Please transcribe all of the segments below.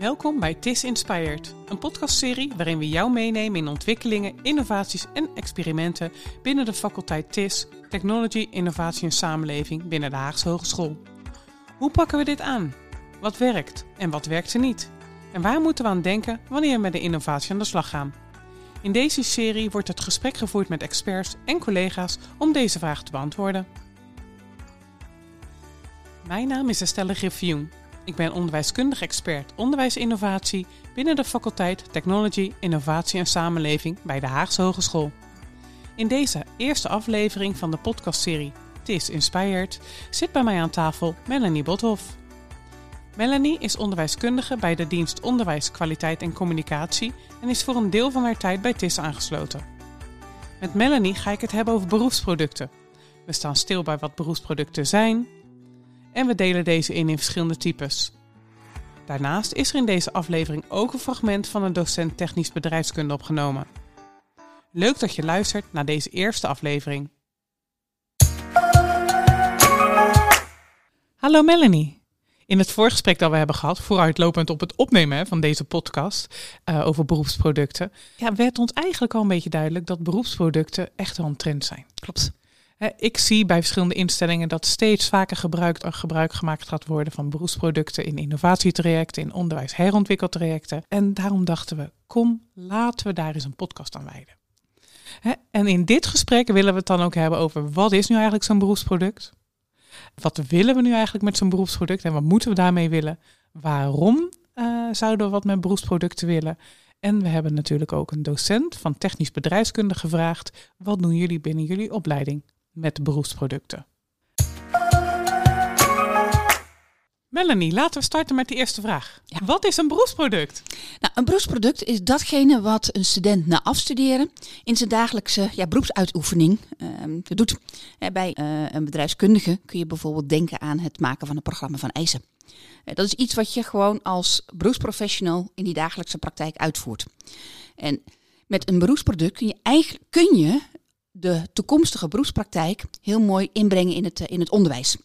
Welkom bij TIS Inspired, een podcastserie waarin we jou meenemen in ontwikkelingen, innovaties en experimenten binnen de faculteit TIS, Technology, Innovatie en Samenleving binnen de Haagse Hogeschool. Hoe pakken we dit aan? Wat werkt en wat werkt er niet? En waar moeten we aan denken wanneer we met de innovatie aan de slag gaan? In deze serie wordt het gesprek gevoerd met experts en collega's om deze vragen te beantwoorden. Mijn naam is Estelle Griffioen. Ik ben onderwijskundig expert onderwijsinnovatie binnen de faculteit Technology, Innovatie en Samenleving bij de Haagse Hogeschool. In deze eerste aflevering van de podcastserie TIS Inspired zit bij mij aan tafel Melanie Bothoff. Melanie is onderwijskundige bij de dienst Onderwijs, Kwaliteit en Communicatie en is voor een deel van haar tijd bij TIS aangesloten. Met Melanie ga ik het hebben over beroepsproducten. We staan stil bij wat beroepsproducten zijn, en we delen deze in in verschillende types. Daarnaast is er in deze aflevering ook een fragment van een docent technisch bedrijfskunde opgenomen. Leuk dat je luistert naar deze eerste aflevering. Hallo Melanie. In het voorgesprek dat we hebben gehad, vooruitlopend op het opnemen van deze podcast uh, over beroepsproducten, ja, werd ons eigenlijk al een beetje duidelijk dat beroepsproducten echt wel een trend zijn. Klopt. Ik zie bij verschillende instellingen dat steeds vaker gebruik, gebruik gemaakt gaat worden van beroepsproducten in innovatietrajecten, in onderwijs-herontwikkeltrajecten. En daarom dachten we, kom, laten we daar eens een podcast aan wijden. En in dit gesprek willen we het dan ook hebben over wat is nu eigenlijk zo'n beroepsproduct? Wat willen we nu eigenlijk met zo'n beroepsproduct en wat moeten we daarmee willen? Waarom uh, zouden we wat met beroepsproducten willen? En we hebben natuurlijk ook een docent van technisch bedrijfskunde gevraagd: wat doen jullie binnen jullie opleiding? Met beroepsproducten. Melanie, laten we starten met de eerste vraag. Wat is een beroepsproduct? Nou, een beroepsproduct is datgene wat een student na afstuderen in zijn dagelijkse ja, beroepsuitoefening uh, doet. bij uh, een bedrijfskundige kun je bijvoorbeeld denken aan het maken van een programma van eisen. Uh, dat is iets wat je gewoon als beroepsprofessional in die dagelijkse praktijk uitvoert. En met een beroepsproduct kun je eigenlijk kun je de toekomstige beroepspraktijk heel mooi inbrengen in het, eh, in het onderwijs.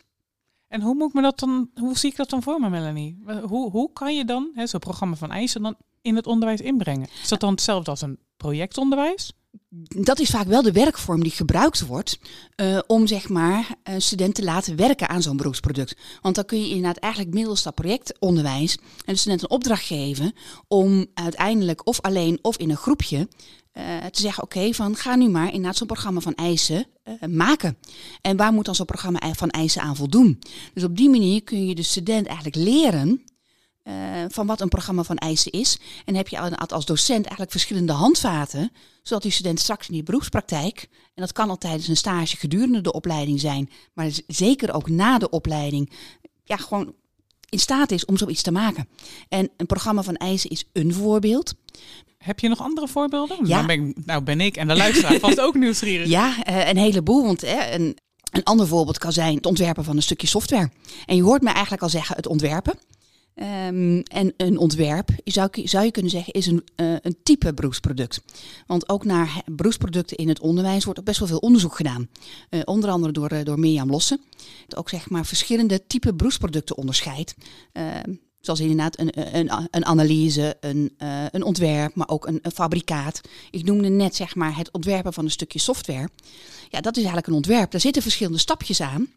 En hoe moet me dat dan, hoe zie ik dat dan voor me, Melanie? Hoe, hoe kan je dan zo'n programma van eisen dan in het onderwijs inbrengen? Is dat dan hetzelfde als een projectonderwijs? Dat is vaak wel de werkvorm die gebruikt wordt uh, om zeg maar een student te laten werken aan zo'n beroepsproduct. Want dan kun je inderdaad eigenlijk middels dat projectonderwijs en de student een opdracht geven om uiteindelijk of alleen of in een groepje te zeggen, oké, van ga nu maar inderdaad zo'n programma van eisen uh, maken. En waar moet dan zo'n programma van eisen aan voldoen? Dus op die manier kun je de student eigenlijk leren uh, van wat een programma van eisen is. En heb je als docent eigenlijk verschillende handvaten, zodat die student straks in die beroepspraktijk, en dat kan al tijdens een stage gedurende de opleiding zijn, maar zeker ook na de opleiding, ja, gewoon in staat is om zoiets te maken. En een programma van eisen is een voorbeeld. Heb je nog andere voorbeelden? Ja. Nou ben, ik, nou ben ik en de luisteraar vast ook nieuwsgierig. Ja, uh, een heleboel. Want hè, een, een ander voorbeeld kan zijn het ontwerpen van een stukje software. En je hoort me eigenlijk al zeggen het ontwerpen. Um, en een ontwerp, zou, zou je kunnen zeggen, is een, uh, een type beroepsproduct. Want ook naar beroepsproducten in het onderwijs wordt ook best wel veel onderzoek gedaan. Uh, onder andere door, uh, door Mirjam Lossen. Dat ook zeg maar verschillende type beroepsproducten onderscheidt. Ehm, Zoals inderdaad een, een, een analyse, een, uh, een ontwerp, maar ook een, een, fabrikaat. Ik noemde net zeg maar het ontwerpen van een stukje software. Ja, dat is eigenlijk een ontwerp. Daar zitten verschillende stapjes aan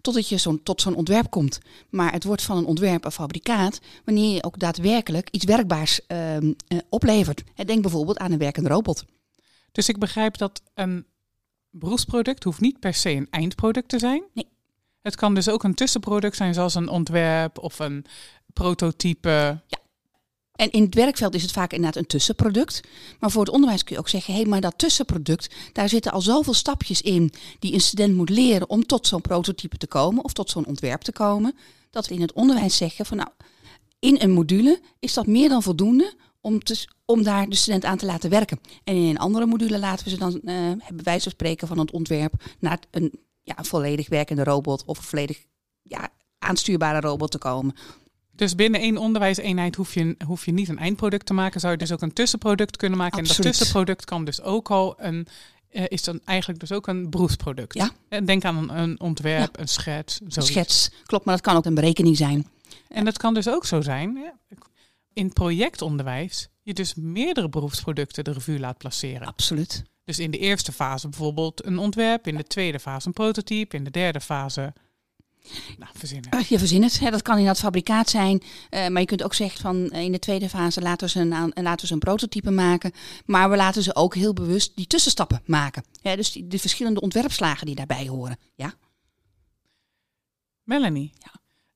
totdat je zo'n tot zo'n ontwerp komt. Maar het wordt van een ontwerp een fabrikaat wanneer je ook daadwerkelijk iets werkbaars uh, uh, oplevert. Denk bijvoorbeeld aan een werkende robot. Dus ik begrijp dat een beroepsproduct hoeft niet per se een eindproduct te zijn. Nee. Het kan dus ook een tussenproduct zijn, zoals een ontwerp of een prototype. Ja. En in het werkveld is het vaak inderdaad een tussenproduct. Maar voor het onderwijs kun je ook zeggen, hé, hey, maar dat tussenproduct, daar zitten al zoveel stapjes in die een student moet leren om tot zo'n prototype te komen of tot zo'n ontwerp te komen. Dat we in het onderwijs zeggen van nou, in een module is dat meer dan voldoende om, te, om daar de student aan te laten werken. En in een andere module laten we ze dan, hebben wij zo spreken van het ontwerp naar een, ja, volledig werkende robot of een volledig ja, aanstuurbare robot te komen. Dus binnen één onderwijseenheid hoef je, hoef je niet een eindproduct te maken. Zou je dus ook een tussenproduct kunnen maken. En dat tussenproduct kan dus ook al een, uh, is dan eigenlijk dus ook een beroepsproduct. Ja. Eh, denk aan een, een ontwerp, een schets. Een schets, klopt, maar dat kan ook een berekening zijn. En dat kan dus ook zo zijn. Ja. in projectonderwijs je dus meerdere beroepsproducten de revue laat passeren. Absoluut. Dus in de eerste fase bijvoorbeeld een ontwerp, in de tweede fase een prototype, in de derde fase. Nou, verzinnen. Je verzin het. Hè. Dat kan inderdaad fabrikaat zijn. Uh, maar je kunt ook zeggen van uh, in de tweede fase laten we, ze een, laten we ze een prototype maken. Maar we laten ze ook heel bewust die tussenstappen maken. Ja, dus die, de verschillende ontwerpslagen die daarbij horen. Ja. Melanie,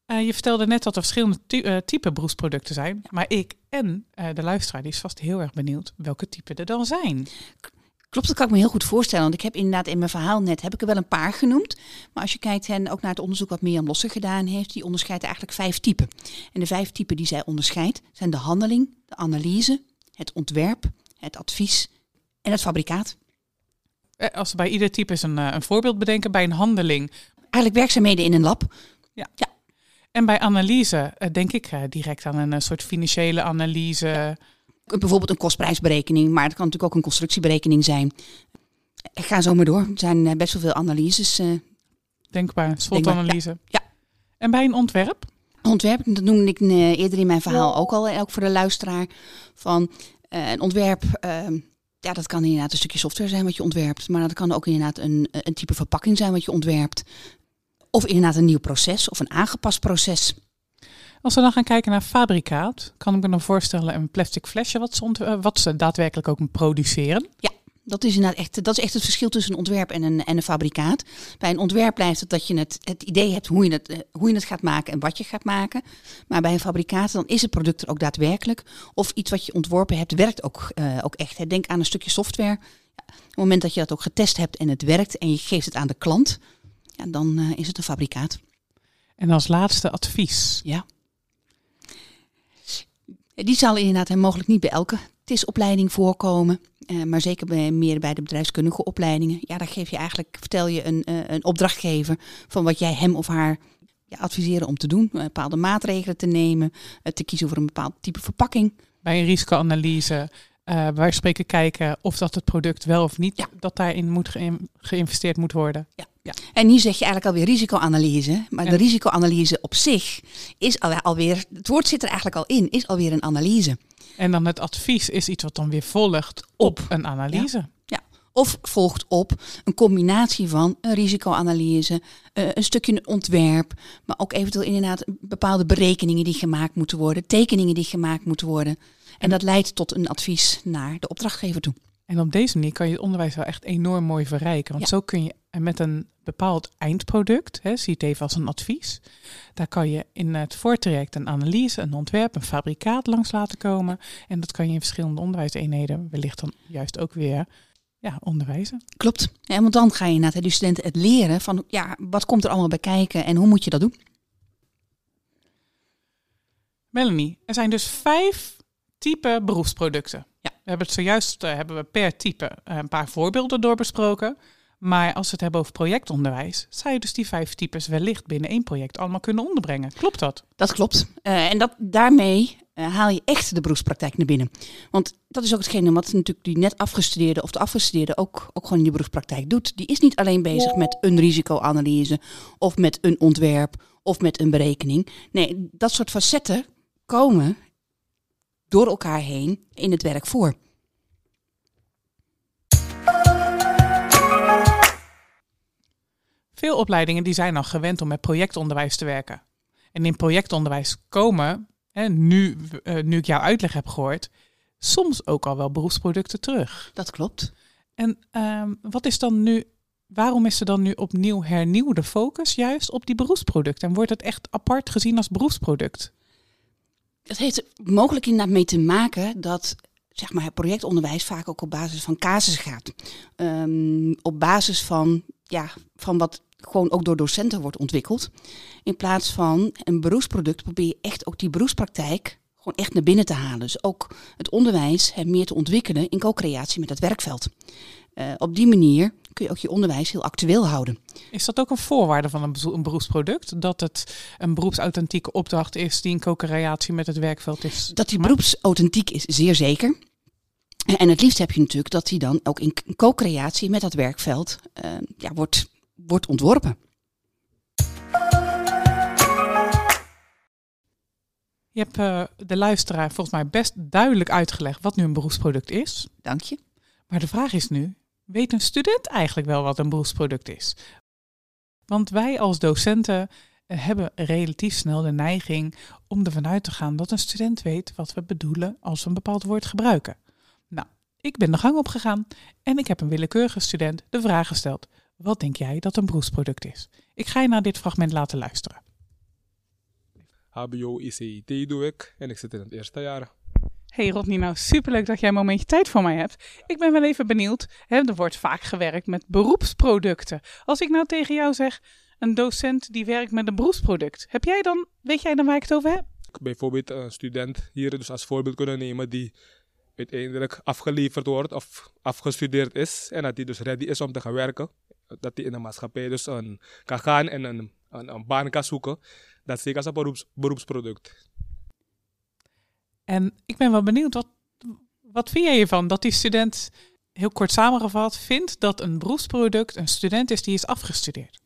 ja. je vertelde net dat er verschillende ty type beroepsproducten zijn. Ja. Maar ik en de luisteraar die is vast heel erg benieuwd welke type er dan zijn. Klopt, dat kan ik me heel goed voorstellen. Want ik heb inderdaad in mijn verhaal net heb ik er wel een paar genoemd. Maar als je kijkt en ook naar het onderzoek wat Mirjam Losse gedaan heeft, die onderscheidt eigenlijk vijf typen. En de vijf typen die zij onderscheidt zijn de handeling, de analyse, het ontwerp, het advies en het fabrikaat. Als we bij ieder type eens een, een voorbeeld bedenken, bij een handeling. Eigenlijk werkzaamheden in een lab. Ja. ja. En bij analyse denk ik direct aan een soort financiële analyse. Ja bijvoorbeeld een kostprijsberekening, maar het kan natuurlijk ook een constructieberekening zijn. Ik ga zo maar door. Er zijn best wel veel analyses. Uh, Denkbaar, SWOT-analyse. Ja. ja. En bij een ontwerp? Ontwerp, dat noemde ik uh, eerder in mijn verhaal ook al, ook voor de luisteraar. Van uh, een ontwerp, ehm, ja, dat kan inderdaad een stukje software zijn wat je ontwerpt. Maar dat kan ook inderdaad een, een type verpakking zijn wat je ontwerpt. Of inderdaad een nieuw proces of een aangepast proces. Als we dan gaan kijken naar fabrikaat, kan ik me dan voorstellen een plastic flesje wat ze, uh, wat ze daadwerkelijk ook produceren. Ja, dat is inderdaad echt, dat is echt het verschil tussen een ontwerp en een, en een fabrikaat. Bij een ontwerp blijft het dat je het, het idee hebt hoe je het, eh, hoe je het gaat maken en wat je gaat maken. Maar bij een fabrikaat dan is het product er ook daadwerkelijk. Of iets wat je ontworpen hebt werkt ook, uh, ook echt. Denk aan een stukje software. Ja, op het moment dat je dat ook getest hebt en het werkt en je geeft het aan de klant, ja, dan uh, is het een fabrikaat. En als laatste advies. Ja. Die zal inderdaad en mogelijk niet bij elke TIS-opleiding voorkomen. Uh, maar zeker bij, meer bij de bedrijfskundige opleidingen. Ja, dan geef je eigenlijk, vertel je een, een opdrachtgever van wat jij hem of haar ja, adviseren om te doen. Bepaalde maatregelen te nemen, te kiezen voor een bepaald type verpakking. Bij een risicoanalyse uh, wij spreken kijken of dat het product wel of niet, ja. dat daarin moet geïnvesteerd moet worden. Ja. Ja. En nu zeg je eigenlijk alweer risicoanalyse, maar de risicoanalyse op zich is al, alweer, het woord zit er eigenlijk al in, is alweer een analyse. En dan het advies is iets wat dan weer volgt op, op een analyse. Ja. ja. Of volgt op een combinatie van een risicoanalyse, uh, een stukje ontwerp, maar ook eventueel inderdaad bepaalde berekeningen die gemaakt moeten worden, tekeningen die gemaakt moeten worden. En dat leidt tot een advies naar de opdrachtgever toe. En op deze manier kan je het onderwijs wel echt enorm mooi verrijken. Want zo kun je met een bepaald eindproduct, hè, zie het even als een advies, daar kan je in het voortraject een analyse, een ontwerp, een fabrikaat langs laten komen. En dat kan je in verschillende onderwijseenheden wellicht dan juist ook weer ja, onderwijzen. Klopt. Ja, want dan ga je naar de studenten het leren van ja, wat komt er allemaal bij kijken en hoe moet je dat doen? Melanie, er zijn dus vijf type beroepsproducten. Ja. We hebben het zojuist uh, hebben we per type uh, een paar voorbeelden doorbesproken. Maar als we het hebben over projectonderwijs, zou je dus die vijf types wellicht binnen één project allemaal kunnen onderbrengen. Klopt dat? Dat klopt. Uh, en dat, daarmee haal je echt de beroepspraktijk naar binnen. Want dat is ook hetgene wat natuurlijk die net afgestudeerde of de afgestudeerde ook, ook gewoon in die beroepspraktijk doet. Die is niet alleen bezig met een risicoanalyse of met een ontwerp of met een berekening. Nee, dat soort facetten komen door elkaar heen in het werk voor. Veel opleidingen die zijn al gewend om met projectonderwijs te werken. En in projectonderwijs komen, hè, nu, uh, nu ik jouw uitleg heb gehoord, soms ook al wel beroepsproducten terug. Dat klopt. En uh, wat is dan nu, waarom is er dan nu opnieuw hernieuwde focus juist op die beroepsproducten? En wordt het echt apart gezien als beroepsproduct? Het heeft mogelijk inderdaad mee te maken dat zeg maar, het projectonderwijs vaak ook op basis van casus gaat. Um, op basis van, ja, van wat gewoon ook door docenten wordt ontwikkeld. In plaats van een beroepsproduct probeer je echt ook die beroepspraktijk gewoon echt naar binnen te halen. Dus ook het onderwijs het meer te ontwikkelen in co-creatie met het werkveld. Uh, op die manier kun je ook je onderwijs heel actueel houden. Is dat ook een voorwaarde van een, beroepsproduct? Dat het een beroepsauthentieke opdracht is die in co-creatie met het werkveld is? Dat die beroepsauthentiek is, zeer zeker. En het liefst heb je natuurlijk dat die dan ook in co-creatie met dat werkveld uh, ja, wordt, wordt ontworpen. Je hebt uh, de luisteraar volgens mij best duidelijk uitgelegd wat nu een beroepsproduct is. Dank je. Maar de vraag is nu, weet een student eigenlijk wel wat een beroepsproduct is? Want wij als docenten hebben relatief snel de neiging om ervan uit te gaan dat een student weet wat we bedoelen als we een bepaald woord gebruiken. Ik ben de gang opgegaan en ik heb een willekeurige student de vraag gesteld: wat denk jij dat een beroepsproduct is? Ik ga je naar dit fragment laten luisteren. HBO ICIT doe ik en ik zit in het eerste jaar. Hey Rodney, nou superleuk dat jij een momentje tijd voor mij hebt. Ik ben wel even benieuwd, hè, er wordt vaak gewerkt met beroepsproducten. Als ik nou tegen jou zeg, een docent die werkt met een beroepsproduct. Heb jij dan, weet jij dan waar ik het over heb? Bijvoorbeeld een student hier dus als voorbeeld kunnen nemen die uiteindelijk afgeleverd wordt of afgestudeerd is en dat hij dus ready is om te gaan werken. Dat hij in de maatschappij dus een, kan gaan en een, een, baan kan zoeken. Dat ik als een beroeps, beroepsproduct. En ik ben wel benieuwd, wat, wat vind jij hiervan? Dat die student, heel kort samengevat, vindt dat een beroepsproduct een student is die is afgestudeerd?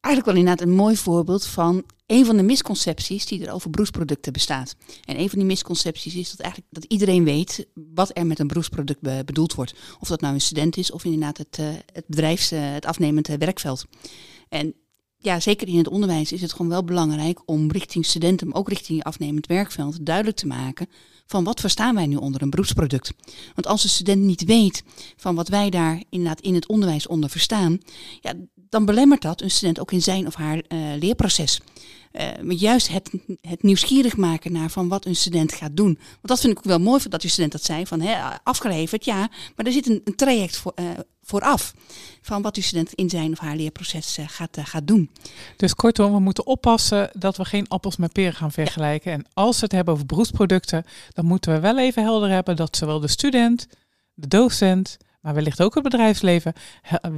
Eigenlijk wel inderdaad een mooi voorbeeld van een van de misconcepties die er over beroepsproducten bestaat. En een van die misconcepties is dat eigenlijk dat iedereen weet wat er met een beroepsproduct bedoeld wordt. Of dat nou een student is of inderdaad het, uh, het bedrijfs, uh, het afnemend werkveld. En ja, zeker in het onderwijs is het gewoon wel belangrijk om richting studenten, maar ook richting afnemend werkveld, duidelijk te maken van wat verstaan wij nu onder een beroepsproduct. Want als de student niet weet van wat wij daar inderdaad in het onderwijs onder verstaan, ja, dan belemmert dat een student ook in zijn of haar uh, leerproces. Uh, juist het, het nieuwsgierig maken naar van wat een student gaat doen. Want dat vind ik ook wel mooi dat uw student dat zei. Van hè, afgeleverd, ja, maar er zit een, een traject voor, uh, vooraf. Van wat uw student in zijn of haar leerproces uh, gaat, gaat doen. Dus kortom, we moeten oppassen dat we geen appels met peren gaan vergelijken. Ja. En als we het hebben over beroepsproducten, dan moeten we wel even helder hebben dat zowel de student, de docent, maar wellicht ook het bedrijfsleven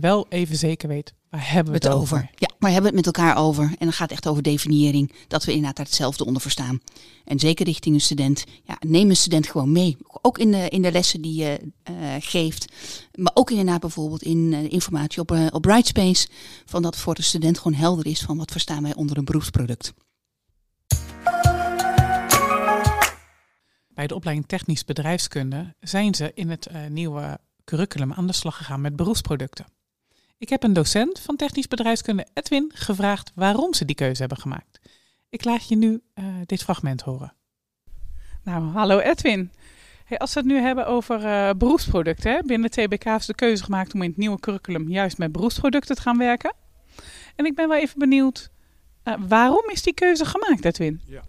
wel even zeker weet waar hebben we het, over. Ja, maar hebben we het met elkaar over. En dan gaat het echt over definiëring. Dat we inderdaad daar hetzelfde onder verstaan. En zeker richting een student. Ja, neem een student gewoon mee. Ook in de, in de lessen die je uh, geeft. Maar ook inderdaad bijvoorbeeld in uh, informatie op, uh, op Brightspace. Van dat voor de student gewoon helder is van wat verstaan wij onder een beroepsproduct. Bij de opleiding Technisch Bedrijfskunde zijn ze in het nieuwe curriculum aan de slag gegaan met beroepsproducten. Ik heb een docent van technisch bedrijfskunde, Edwin, gevraagd waarom ze die keuze hebben gemaakt. Ik laat je nu uh, dit fragment horen. Nou, hallo Edwin. Hey, als we het nu hebben over uh, beroepsproducten, hè, binnen TBK heeft de keuze gemaakt om in het nieuwe curriculum juist met beroepsproducten te gaan werken. En ik ben wel even benieuwd, uh, waarom is die keuze gemaakt, Edwin? Ja.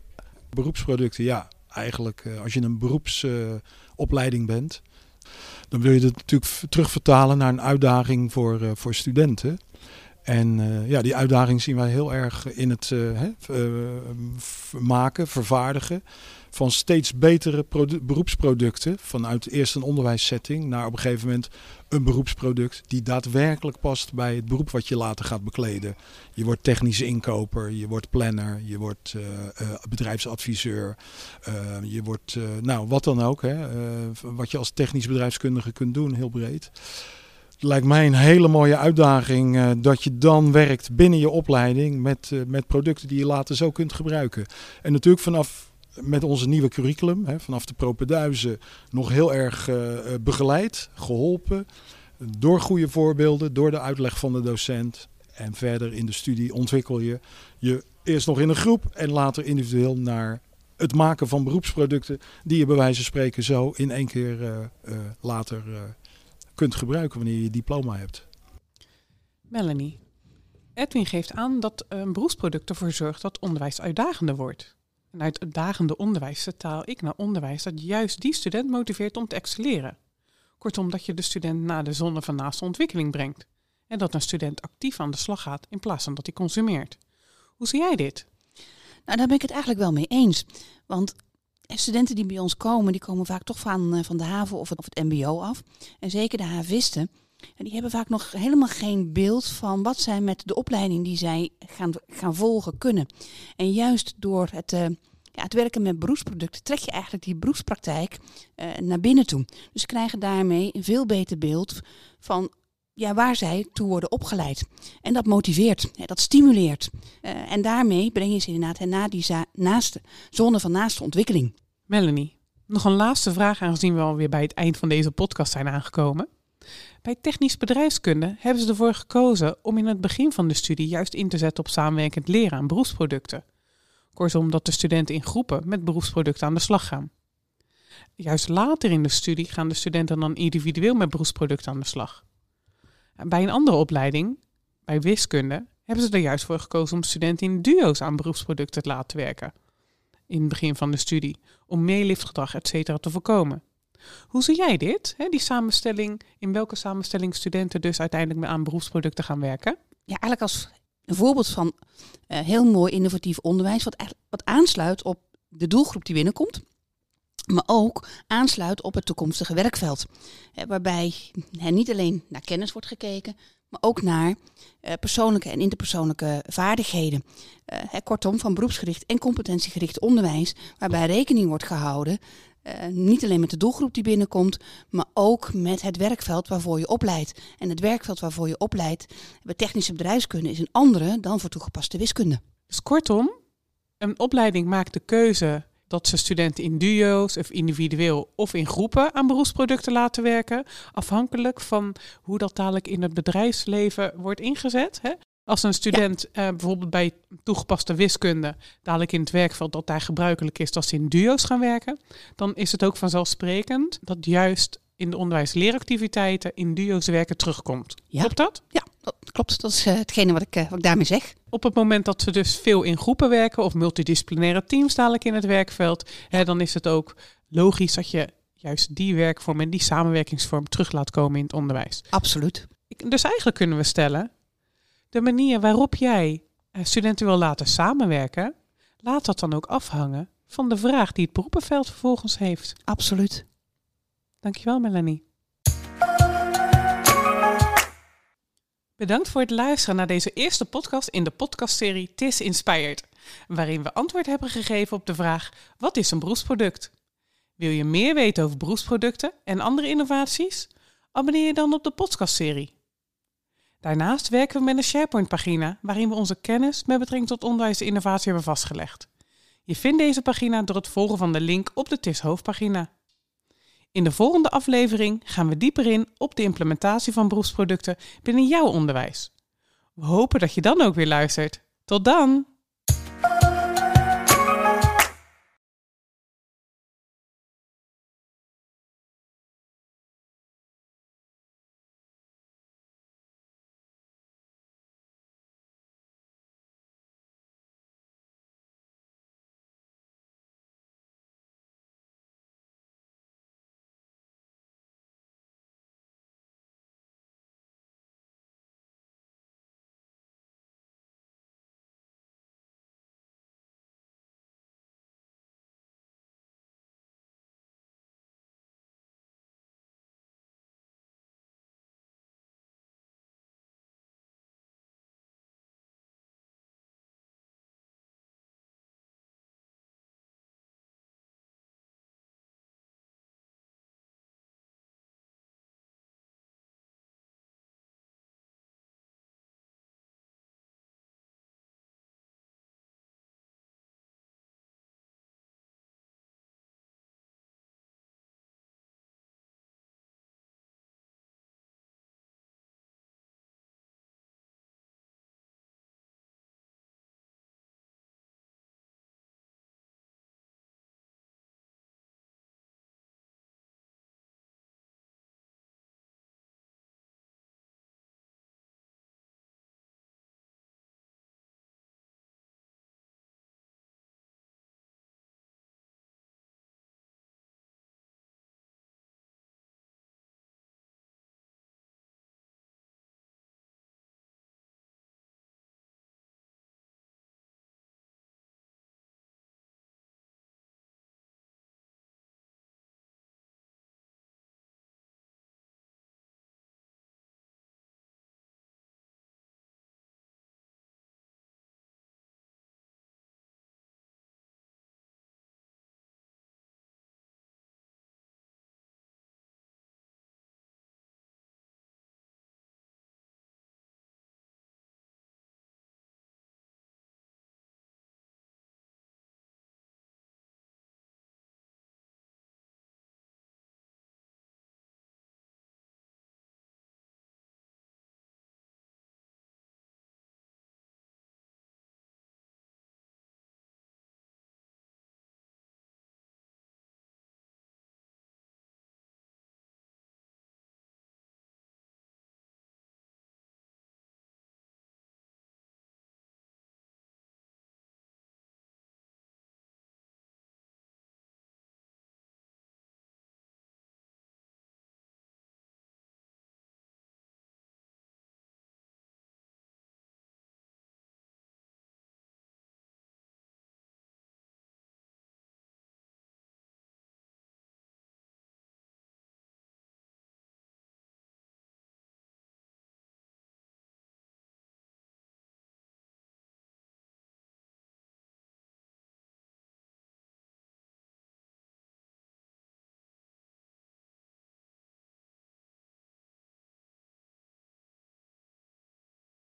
Beroepsproducten, ja. Eigenlijk als je een beroepsopleiding bent, dan wil je het natuurlijk terugvertalen naar een uitdaging voor, uh, voor studenten. En uh, ja, die uitdaging zien wij heel erg in het uh, hè, maken, vervaardigen van steeds betere beroepsproducten. Vanuit eerst een onderwijssetting naar op een gegeven moment een beroepsproduct die daadwerkelijk past bij het beroep wat je later gaat bekleden. Je wordt technische inkoper, je wordt planner, je wordt bedrijfsadviseur, je wordt, nou wat dan ook. Hè, wat je als technisch bedrijfskundige kunt doen, heel breed lijkt mij een hele mooie uitdaging uh, dat je dan werkt binnen je opleiding met, uh, met producten die je later zo kunt gebruiken. En natuurlijk vanaf met onze nieuwe curriculum, hè, vanaf de propenduizen, nog heel erg uh, begeleid, geholpen. Door goede voorbeelden, door de uitleg van de docent. En verder in de studie ontwikkel je je eerst nog in een groep en later individueel naar het maken van beroepsproducten die je bij wijze van spreken zo in één keer uh, uh, later kunt gebruiken wanneer je diploma hebt. Melanie, Edwin geeft aan dat een beroepsproduct ervoor zorgt dat onderwijs uitdagender wordt. En uit het dagende onderwijs vertaal ik naar onderwijs dat juist die student motiveert om te excelleren. Kortom, dat je de student naar de zone van naaste ontwikkeling brengt. En dat een student actief aan de slag gaat in plaats van dat hij consumeert. Hoe zie jij dit? Nou, daar ben ik het eigenlijk wel mee eens. Want studenten die bij ons komen, die komen vaak toch van, eh, van de haven of het, of het mbo af. En zeker de havisten, die hebben vaak nog helemaal geen beeld van wat zij met de opleiding die zij gaan, gaan volgen kunnen. En juist door het, uh, ja, het werken met beroepsproducten trek je eigenlijk die beroepspraktijk uh, naar binnen toe. Dus krijgen daarmee een veel beter beeld van ja, waar zij toe worden opgeleid. En dat motiveert, dat stimuleert. En daarmee breng je ze inderdaad naar die naaste, zone van naaste ontwikkeling. Melanie, nog een laatste vraag aangezien we alweer bij het eind van deze podcast zijn aangekomen. Bij technisch bedrijfskunde hebben ze ervoor gekozen om in het begin van de studie juist in te zetten op samenwerkend leren aan beroepsproducten. Kortom, dat de studenten in groepen met beroepsproducten aan de slag gaan. Juist later in de studie gaan de studenten dan individueel met beroepsproducten aan de slag. Bij een andere opleiding, bij wiskunde, hebben ze er juist voor gekozen om studenten in duo's aan beroepsproducten te laten werken. In het begin van de studie, om meeliftgedrag etc. te voorkomen. Hoe zie jij dit? die samenstelling, in welke samenstelling studenten dus uiteindelijk aan beroepsproducten gaan werken? Ja, eigenlijk als een voorbeeld van uh, heel mooi innovatief onderwijs, wat, wat aansluit op de doelgroep die binnenkomt maar ook aansluit op het toekomstige werkveld. waarbij niet alleen naar kennis wordt gekeken, maar ook naar eh, persoonlijke en interpersoonlijke vaardigheden. Eh, kortom, van beroepsgericht en competentiegericht onderwijs, waarbij rekening wordt gehouden uh, niet alleen met de doelgroep die binnenkomt, maar ook met het werkveld waarvoor je opleidt. En het werkveld waarvoor je opleidt bij technische bedrijfskunde is een andere dan voor toegepaste wiskunde. Dus kortom, een opleiding maakt de keuze dat ze studenten in duo's of individueel of in groepen aan beroepsproducten laten werken, afhankelijk van hoe dat dadelijk in het bedrijfsleven wordt ingezet. Hè? Als een student eh, bijvoorbeeld bij toegepaste wiskunde dadelijk in het werkveld dat daar gebruikelijk is dat ze in duo's gaan werken, dan is het ook vanzelfsprekend dat juist in de onderwijs-leeractiviteiten in duo's werken terugkomt. Klopt dat? Ja, dat klopt. Dat is uh, hetgene wat ik, uh, wat ik daarmee zeg. Op het moment dat ze dus veel in groepen werken of multidisciplinaire teams dadelijk in het werkveld, hè, dan is het ook logisch dat je juist die werkvorm en die samenwerkingsvorm terug laat komen in het onderwijs. Absoluut. Dus eigenlijk kunnen we stellen, de manier waarop jij eh, studenten wil laten samenwerken, laat dat dan ook afhangen van de vraag die het beroepenveld vervolgens heeft. Absoluut. Dankjewel, Melanie. Bedankt voor het luisteren naar deze eerste podcast in de podcastserie Tis Inspired, waarin we antwoord hebben gegeven op de vraag: wat is een beroepsproduct? Wil je meer weten over beroepsproducten en andere innovaties? Abonneer je dan op de podcastserie. Daarnaast werken we met een SharePoint-pagina waarin we onze kennis met betrekking tot onderwijs innovatie hebben vastgelegd. Je vindt deze pagina door het volgen van de link op de TIS hoofdpagina. In de volgende aflevering gaan we dieper in op de implementatie van beroepsproducten binnen jouw onderwijs. We hopen dat je dan ook weer luistert. Tot dan!